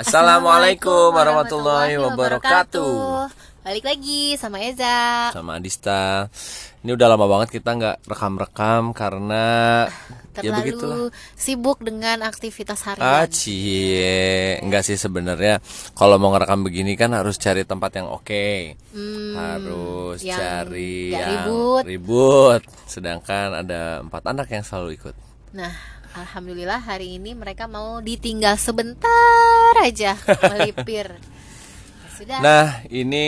Assalamualaikum warahmatullahi wabarakatuh. Balik lagi sama Eza. Sama Adista. Ini udah lama banget kita nggak rekam-rekam karena ya begitulah. Terlalu sibuk dengan aktivitas Ah, harian. cie. Enggak sih sebenarnya kalau mau ngerekam begini kan harus cari tempat yang oke. Hmm, harus yang cari yang ribut. ribut. Sedangkan ada empat anak yang selalu ikut. Nah, alhamdulillah hari ini mereka mau ditinggal sebentar aja melipir. Ya Sudah. Nah, ini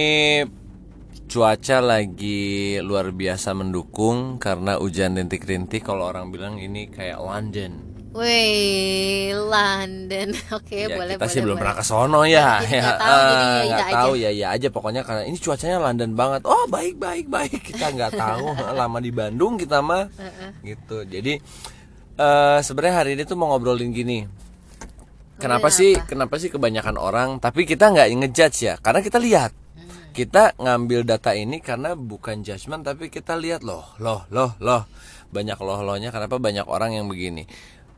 cuaca lagi luar biasa mendukung karena hujan rintik-rintik. Kalau orang bilang ini kayak London. Wih, London. Oke, ya, boleh kita boleh. sih belum boleh. pernah ke sono ya. Jadi ya tahu, jadi ah, ya iya nggak aja. tahu ya ya aja pokoknya karena ini cuacanya London banget. Oh baik baik baik kita nggak tahu lama di Bandung kita mah gitu. Jadi eh sebenarnya hari ini tuh mau ngobrolin gini. Kenapa sih apa? kenapa sih kebanyakan orang tapi kita nggak ngejudge ya karena kita lihat Hmm. kita ngambil data ini karena bukan judgement tapi kita lihat loh loh loh loh banyak loh lohnya kenapa banyak orang yang begini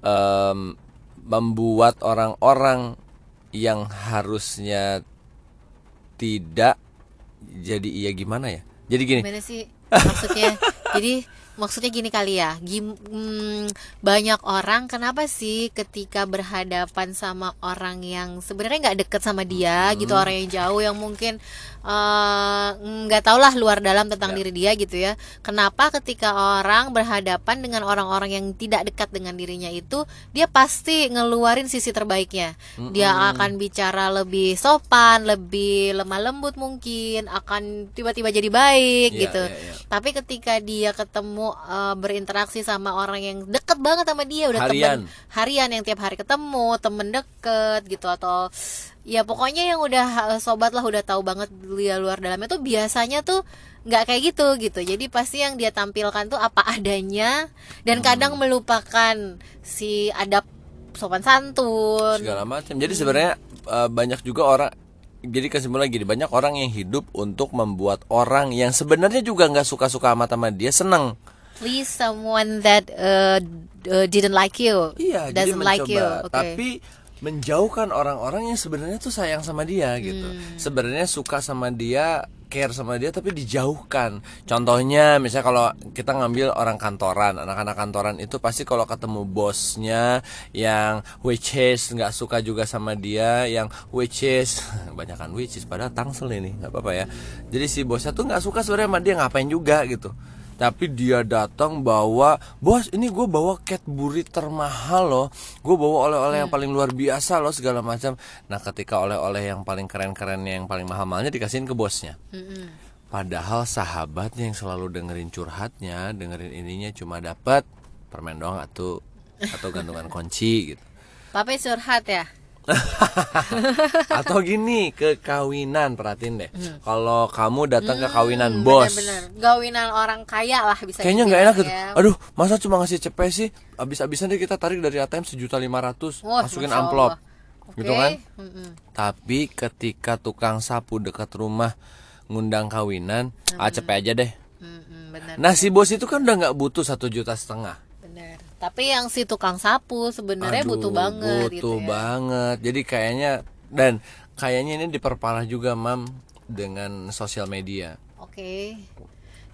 Em, membuat orang-orang yang harusnya tidak jadi iya gimana ya jadi gini Gimana sih maksudnya? Jadi maksudnya gini kali ya. Gim, hmm, banyak orang kenapa sih ketika berhadapan sama orang yang sebenarnya nggak deket sama dia Hmm. gitu orang yang jauh yang mungkin eh, nggak tau lah luar dalam tentang Ya. diri dia gitu ya. Kenapa ketika orang berhadapan dengan orang-orang yang tidak dekat dengan dirinya itu dia pasti ngeluarin sisi terbaiknya. Dia akan bicara lebih sopan, lebih lemah lembut mungkin, akan tiba-tiba jadi baik Iya, gitu. iya, iya. Tapi ketika dia ketemu eh, berinteraksi sama orang yang deket banget sama dia udah Harian. temen harian yang tiap hari ketemu, temen deket gitu atau ya pokoknya yang udah eh, sobat lah udah tahu banget dia luar dalamnya tuh biasanya tuh nggak kayak gitu gitu. Jadi pasti yang dia tampilkan tuh apa adanya dan Hmm. kadang melupakan si adab sopan santun. segala macam. Jadi sebenarnya eh, banyak juga orang jadi kesimpulan gini banyak orang yang hidup untuk membuat orang yang sebenarnya juga nggak suka-suka amat sama dia seneng. Please someone that uh, didn't like you, Iya, jadi doesn't like you. mencoba. Oke. Tapi menjauhkan orang-orang yang sebenarnya tuh sayang sama dia gitu. Hmm. Sebenarnya suka sama dia, care sama dia tapi dijauhkan. Contohnya misalnya kalau kita ngambil orang kantoran, anak-anak kantoran itu pasti kalau ketemu bosnya yang which is nggak suka juga sama dia, yang which is banyakan which is padahal tangsel ini nggak apa-apa ya. Jadi si bosnya tuh nggak suka sebenarnya sama dia ngapain juga gitu tapi dia datang bawa bos ini gue bawa Cadbury termahal loh. Gue bawa oleh-oleh yang paling luar biasa loh segala macam. Nah ketika oleh-oleh yang paling keren-kerennya yang paling mahal-mahalnya dikasihin ke bosnya. Padahal sahabatnya yang selalu dengerin curhatnya dengerin ininya cuma dapat permen doang atau atau gantungan kunci gitu. Papa curhat ya. atau gini ke kawinan perhatiin deh kalau kamu datang ke kawinan Hmm, bos. Gawinan orang kaya lah bisa Kayaknya nggak enak gitu. ya. Aduh, masa cuma ngasih cepet sih? Abis-abisan deh kita tarik dari ATM sejuta lima ratus, masukin Masya amplop, Allah. gitu kan? Mm-mm. Tapi ketika tukang sapu dekat rumah ngundang kawinan, ah cepet aja deh. Mm-mm, bener. Nah si bos itu kan udah nggak butuh satu juta setengah. Tapi yang si tukang sapu sebenarnya butuh banget gitu butuh ya. banget. Jadi kayaknya dan kayaknya ini diperparah juga mam dengan sosial media. Oke.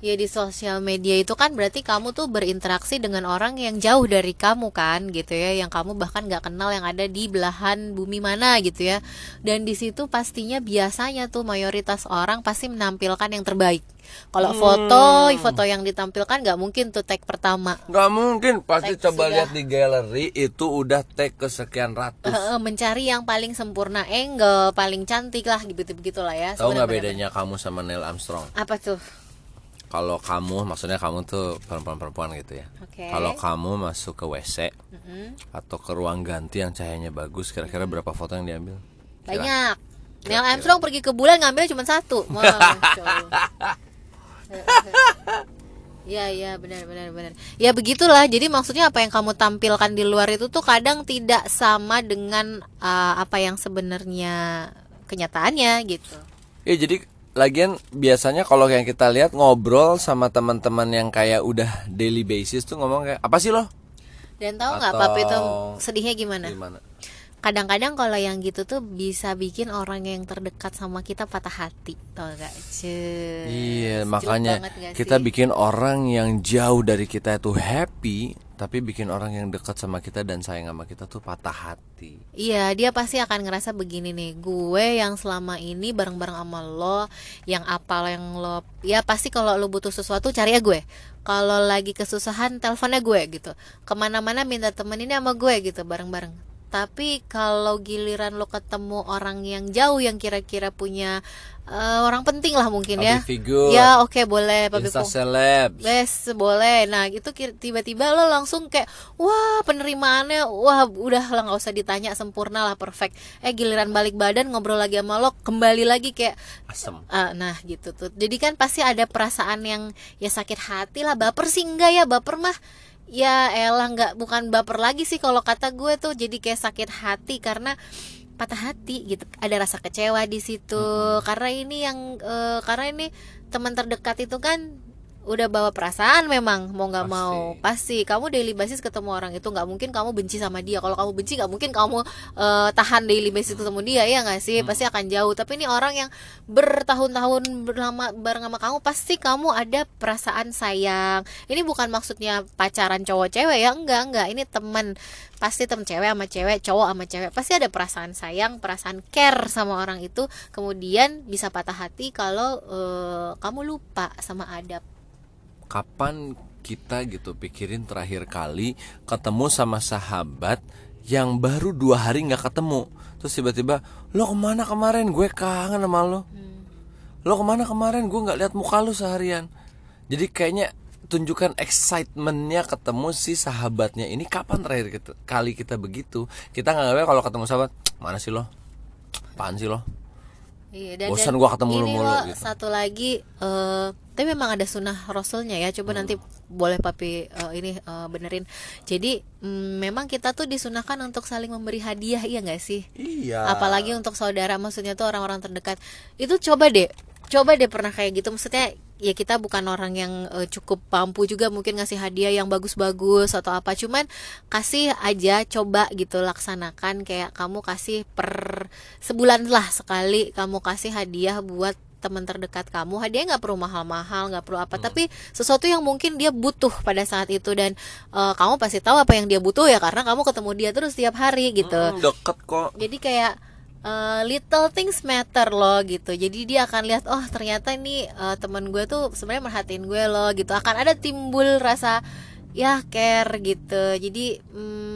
Ya di sosial media itu kan berarti kamu tuh berinteraksi dengan orang yang jauh dari kamu kan gitu ya, yang kamu bahkan nggak kenal yang ada di belahan bumi mana gitu ya. Dan di situ pastinya biasanya tuh mayoritas orang pasti menampilkan yang terbaik. Kalau foto, foto yang ditampilkan nggak mungkin tuh tag pertama. Nggak mungkin pasti Teks coba sudah. lihat di galeri itu udah tag ke sekian ratus. Mencari yang paling sempurna angle, paling cantik lah gitu begitulah ya. Tahu nggak Sebenarnya- bedanya kamu sama Neil Armstrong? Apa tuh? Kalau kamu, maksudnya kamu tuh perempuan-perempuan gitu ya. Oke. Kalau kamu masuk ke WC Mm-mm. atau ke ruang ganti yang cahayanya bagus, kira-kira berapa foto yang diambil? Kira- Banyak. Neil Kira-kira. Armstrong pergi ke bulan ngambil cuma satu. Iya iya benar benar benar. Ya begitulah. Jadi maksudnya apa yang kamu tampilkan di luar itu tuh kadang tidak sama dengan uh, apa yang sebenarnya kenyataannya gitu. Ya jadi lagian biasanya kalau yang kita lihat ngobrol sama teman-teman yang kayak udah daily basis tuh ngomong kayak apa sih lo? Dan tahu nggak Atau- papa itu sedihnya gimana? Gimana? kadang-kadang kalau yang gitu tuh bisa bikin orang yang terdekat sama kita patah hati tau gak Cus. Iya, Jelek makanya kita sih? bikin orang yang jauh dari kita itu happy, tapi bikin orang yang dekat sama kita dan sayang sama kita tuh patah hati. Iya, dia pasti akan ngerasa begini nih. Gue yang selama ini bareng-bareng sama lo, yang apa yang lo, ya pasti kalau lo butuh sesuatu cari ya gue. Kalau lagi kesusahan teleponnya gue gitu. Ke mana-mana minta temeninnya sama gue gitu bareng-bareng. Tapi kalau giliran lo ketemu orang yang jauh yang kira-kira punya eh, orang penting lah mungkin ya. Public figure, Ya oke boleh public celeb. Bes boleh. Nah itu tiba-tiba lo langsung kayak wah penerimaannya wah udah lah nggak usah ditanya sempurna lah perfect. Eh giliran balik badan ngobrol lagi sama lo kembali lagi kayak Asem. ah, nah gitu tuh. Jadi kan pasti ada perasaan yang ya sakit hati lah. Baper sih enggak ya baper mah ya elah nggak bukan baper lagi sih kalau kata gue tuh jadi kayak sakit hati karena patah hati gitu. Ada rasa kecewa di situ. Karena ini yang eh, karena ini teman terdekat itu kan udah bawa perasaan memang mau nggak mau. Pasti. Kamu daily basis ketemu orang itu nggak mungkin kamu benci sama dia. Kalau kamu benci nggak mungkin kamu eh, tahan daily basis ketemu dia ya nggak sih? Pasti akan jauh. Tapi ini orang yang bertahun-tahun berlama bareng sama kamu pasti kamu ada perasaan sayang. Ini bukan maksudnya pacaran cowok cewek ya enggak enggak ini teman. Pasti temen cewek sama cewek cowok sama cewek. Pasti ada perasaan sayang perasaan care sama orang itu. Kemudian bisa patah hati kalau eh, kamu lupa sama adab Kapan kita gitu pikirin terakhir kali ketemu sama sahabat yang baru dua hari nggak ketemu, terus tiba-tiba lo ke mana kemarin? Gue kangen sama lo. Lo ke mana kemarin? Gue nggak lihat muka lo seharian. Jadi kayaknya tunjukkan excitementnya ketemu si sahabatnya ini kapan terakhir kita, kali kita begitu kita nggak kalau ketemu sahabat mana sih lo apaan sih lo Iya, Bosan gua ketemu ini mulu, lo gitu. satu lagi eh tapi memang ada sunnah rasulnya ya coba nanti boleh papi eh, ini eh, benerin. Jadi mm, memang kita tuh disunahkan untuk saling memberi hadiah iya nggak sih? Iya. Apalagi untuk saudara maksudnya tuh orang-orang terdekat. Itu coba deh coba deh pernah kayak gitu. Maksudnya ya kita bukan orang yang eh, cukup mampu juga mungkin ngasih hadiah yang bagus-bagus atau apa. Cuman kasih aja coba gitu laksanakan. Kayak kamu kasih per sebulan lah sekali kamu kasih hadiah buat teman terdekat kamu hadiah nggak perlu mahal-mahal nggak perlu apa tapi sesuatu yang mungkin dia butuh pada saat itu. Dan eh, kamu pasti tahu apa yang dia butuh ya karena kamu ketemu dia terus tiap hari gitu. Hmm, deket kok. Jadi kayak uh, little things matter loh gitu. Jadi dia akan lihat oh ternyata ini uh, teman gue tuh sebenarnya merhatiin gue loh gitu. Akan ada timbul rasa ya care gitu. Jadi hmm,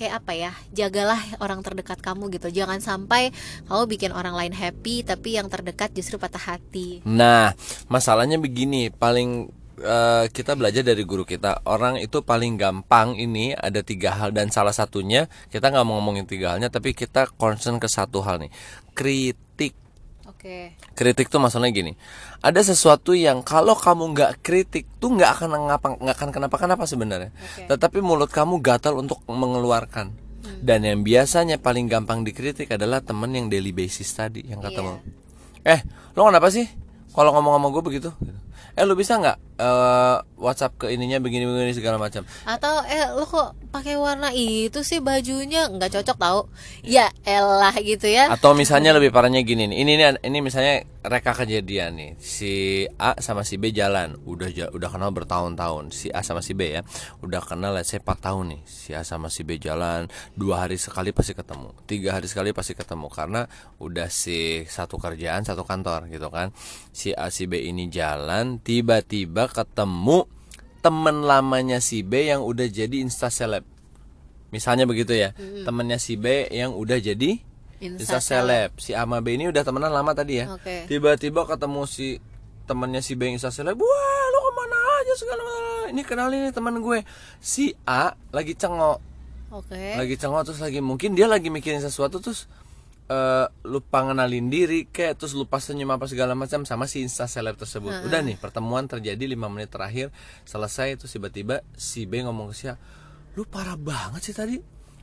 kayak apa ya jagalah orang terdekat kamu gitu jangan sampai kamu bikin orang lain happy tapi yang terdekat justru patah hati Nah, masalahnya begini, paling eh, kita belajar dari guru kita, orang itu paling gampang ini ada tiga hal dan salah satunya kita nggak mau ngomongin tiga halnya, tapi kita concern ke satu hal nih, kritik. Oke Kritik tuh maksudnya gini, ada sesuatu yang kalau kamu nggak kritik tuh nggak akan ngapa nggak akan kenapa-kenapa sebenarnya, Oke. tetapi mulut kamu gatal untuk mengeluarkan. Dan yang biasanya paling gampang dikritik adalah temen yang daily basis tadi yang ketemu. Eh, lo kenapa sih? Kalau ngomong sama gue begitu? Eh, lo bisa nggak eh, WhatsApp ke ininya begini-begini segala macam? atau eh lo kok pakai warna itu sih bajunya nggak cocok tau ya elah gitu ya Atau misalnya lebih parahnya gini nih. Ini nih ini misalnya reka kejadian nih. Si A sama si B jalan, udah udah kenal bertahun-tahun. Si A sama si B ya, udah kenal let's say 4 tahun nih. Si A sama si B jalan, dua hari sekali pasti ketemu, tiga hari sekali pasti ketemu karena udah si satu kerjaan satu kantor gitu kan. Si A si B ini jalan, tiba-tiba ketemu temen lamanya si B yang udah jadi insta seleb. Misalnya begitu ya, temennya si B yang udah jadi Insta seleb. Si A sama B ini udah temenan lama tadi ya. Oke. Tiba-tiba ketemu si temannya si B yang Insta seleb. Wah, lu ke mana aja segala macam. Ini kenalin nih teman gue. Si A lagi cengok, oke lagi cengok terus lagi mungkin dia lagi mikirin sesuatu terus eh, lupa ngenalin diri kayak terus lupa senyum apa segala macam sama si Insta seleb tersebut. Udah nih, pertemuan terjadi 5 menit terakhir, selesai terus tiba-tiba si B ngomong ke si A, "Lu parah banget sih tadi.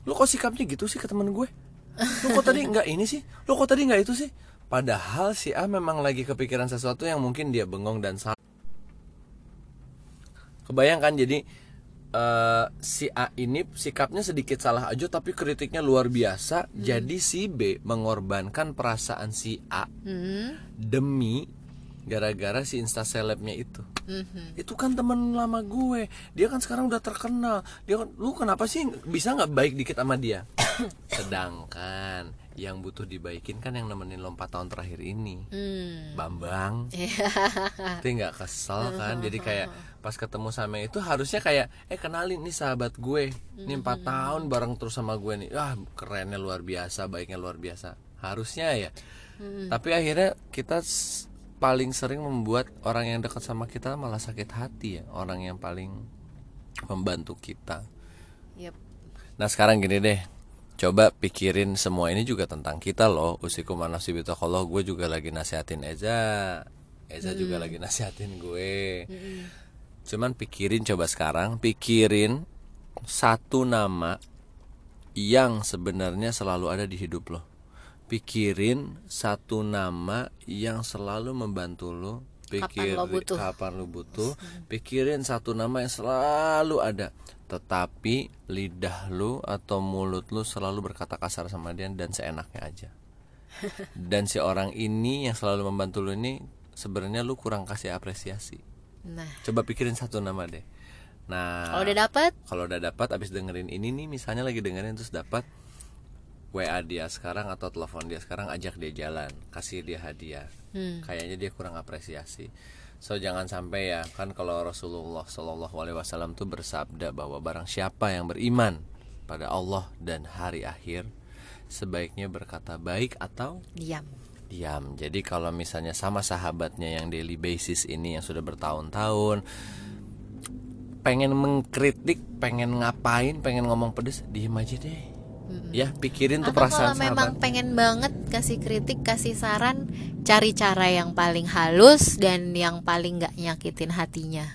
Lu kok sikapnya gitu sih ke temen gue?" Lu kok tadi nggak ini sih lu kok tadi nggak itu sih padahal si A memang lagi kepikiran sesuatu yang mungkin dia bengong dan salah kebayang kan jadi eh, si A ini sikapnya sedikit salah aja tapi kritiknya luar biasa. Jadi si B mengorbankan perasaan si A Hmm. demi gara-gara si insta selebnya itu. Mhm. Itu kan teman lama gue. Dia kan sekarang udah terkenal. Dia kan lu kenapa sih bisa nggak baik dikit sama dia? Sedangkan yang butuh dibaikin kan yang nemenin lo 4 tahun terakhir ini. Hmm. Bambang. Iya. Tapi nggak kesel kan. Jadi kayak pas ketemu sama itu harusnya kayak eh kenalin nih sahabat gue. Ini empat tahun bareng terus sama gue nih. Wah, kerennya luar biasa, baiknya luar biasa. Harusnya ya. Tapi akhirnya kita paling sering membuat orang yang dekat sama kita malah sakit hati ya, orang yang paling membantu kita. Yep. Nah sekarang gini deh Coba pikirin semua ini juga tentang kita loh. Usiku manasibito kalau gue juga lagi nasihatin Eza. Eza juga lagi nasihatin gue. Cuman pikirin coba sekarang Pikirin satu nama yang sebenarnya selalu ada di hidup lo. Pikirin satu nama yang selalu membantu lo Kapan lo butuh. kapan lu butuh pikirin satu nama yang selalu ada. Tetapi lidah lu atau mulut lu selalu berkata kasar sama dia dan seenaknya aja. Dan si orang ini yang selalu membantu lu ini sebenarnya lu kurang kasih apresiasi. Nah, coba pikirin satu nama deh. Nah kalau udah dapet, kalau udah dapat abis dengerin ini nih misalnya lagi dengerin terus dapat WA dia sekarang atau telepon dia sekarang ajak dia jalan kasih dia hadiah Hmm. kayaknya dia kurang apresiasi so jangan sampai ya kan kalau Rasulullah Shallallahu Alaihi Wasallam tuh bersabda bahwa barang siapa yang beriman pada Allah dan hari akhir sebaiknya berkata baik atau diam. diam. Jadi kalau misalnya sama sahabatnya yang daily basis ini yang sudah bertahun-tahun pengen mengkritik, pengen ngapain, pengen ngomong pedes, diem aja deh. Ya, pikirin tuh Atau perasaan kalau memang sahabat. pengen banget kasih kritik, kasih saran, cari cara yang paling halus dan yang paling nggak nyakitin hatinya.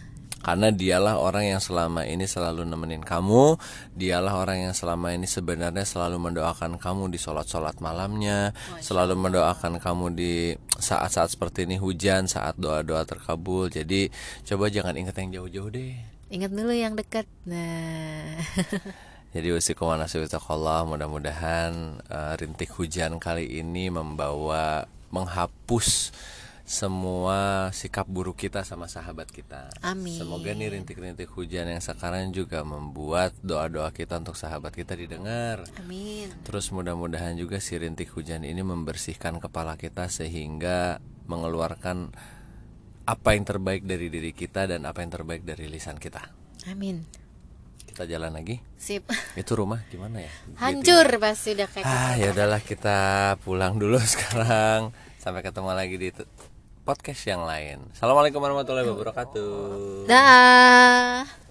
Karena dialah orang yang selama ini selalu nemenin kamu Dialah orang yang selama ini sebenarnya selalu mendoakan kamu di sholat-sholat malamnya Selalu mendoakan kamu di saat-saat seperti ini hujan Saat doa-doa terkabul Jadi coba jangan ingat yang jauh-jauh deh Ingat dulu yang deket. Nah, Jadi usikum Allah mudah-mudahan eh, rintik hujan kali ini membawa menghapus semua sikap buruk kita sama sahabat kita. Amin. Semoga nih rintik-rintik hujan yang sekarang juga membuat doa-doa kita untuk sahabat kita didengar. amin. Terus mudah-mudahan juga si rintik hujan ini membersihkan kepala kita sehingga mengeluarkan apa yang terbaik dari diri kita dan apa yang terbaik dari lisan kita. Amin. Kita jalan lagi. Sip. Itu rumah gimana ya? Hancur pasti udah kayak Ah, ya udahlah kita pulang dulu sekarang. Sampai ketemu lagi di podcast yang lain. Assalamualaikum warahmatullahi wabarakatuh. Dah.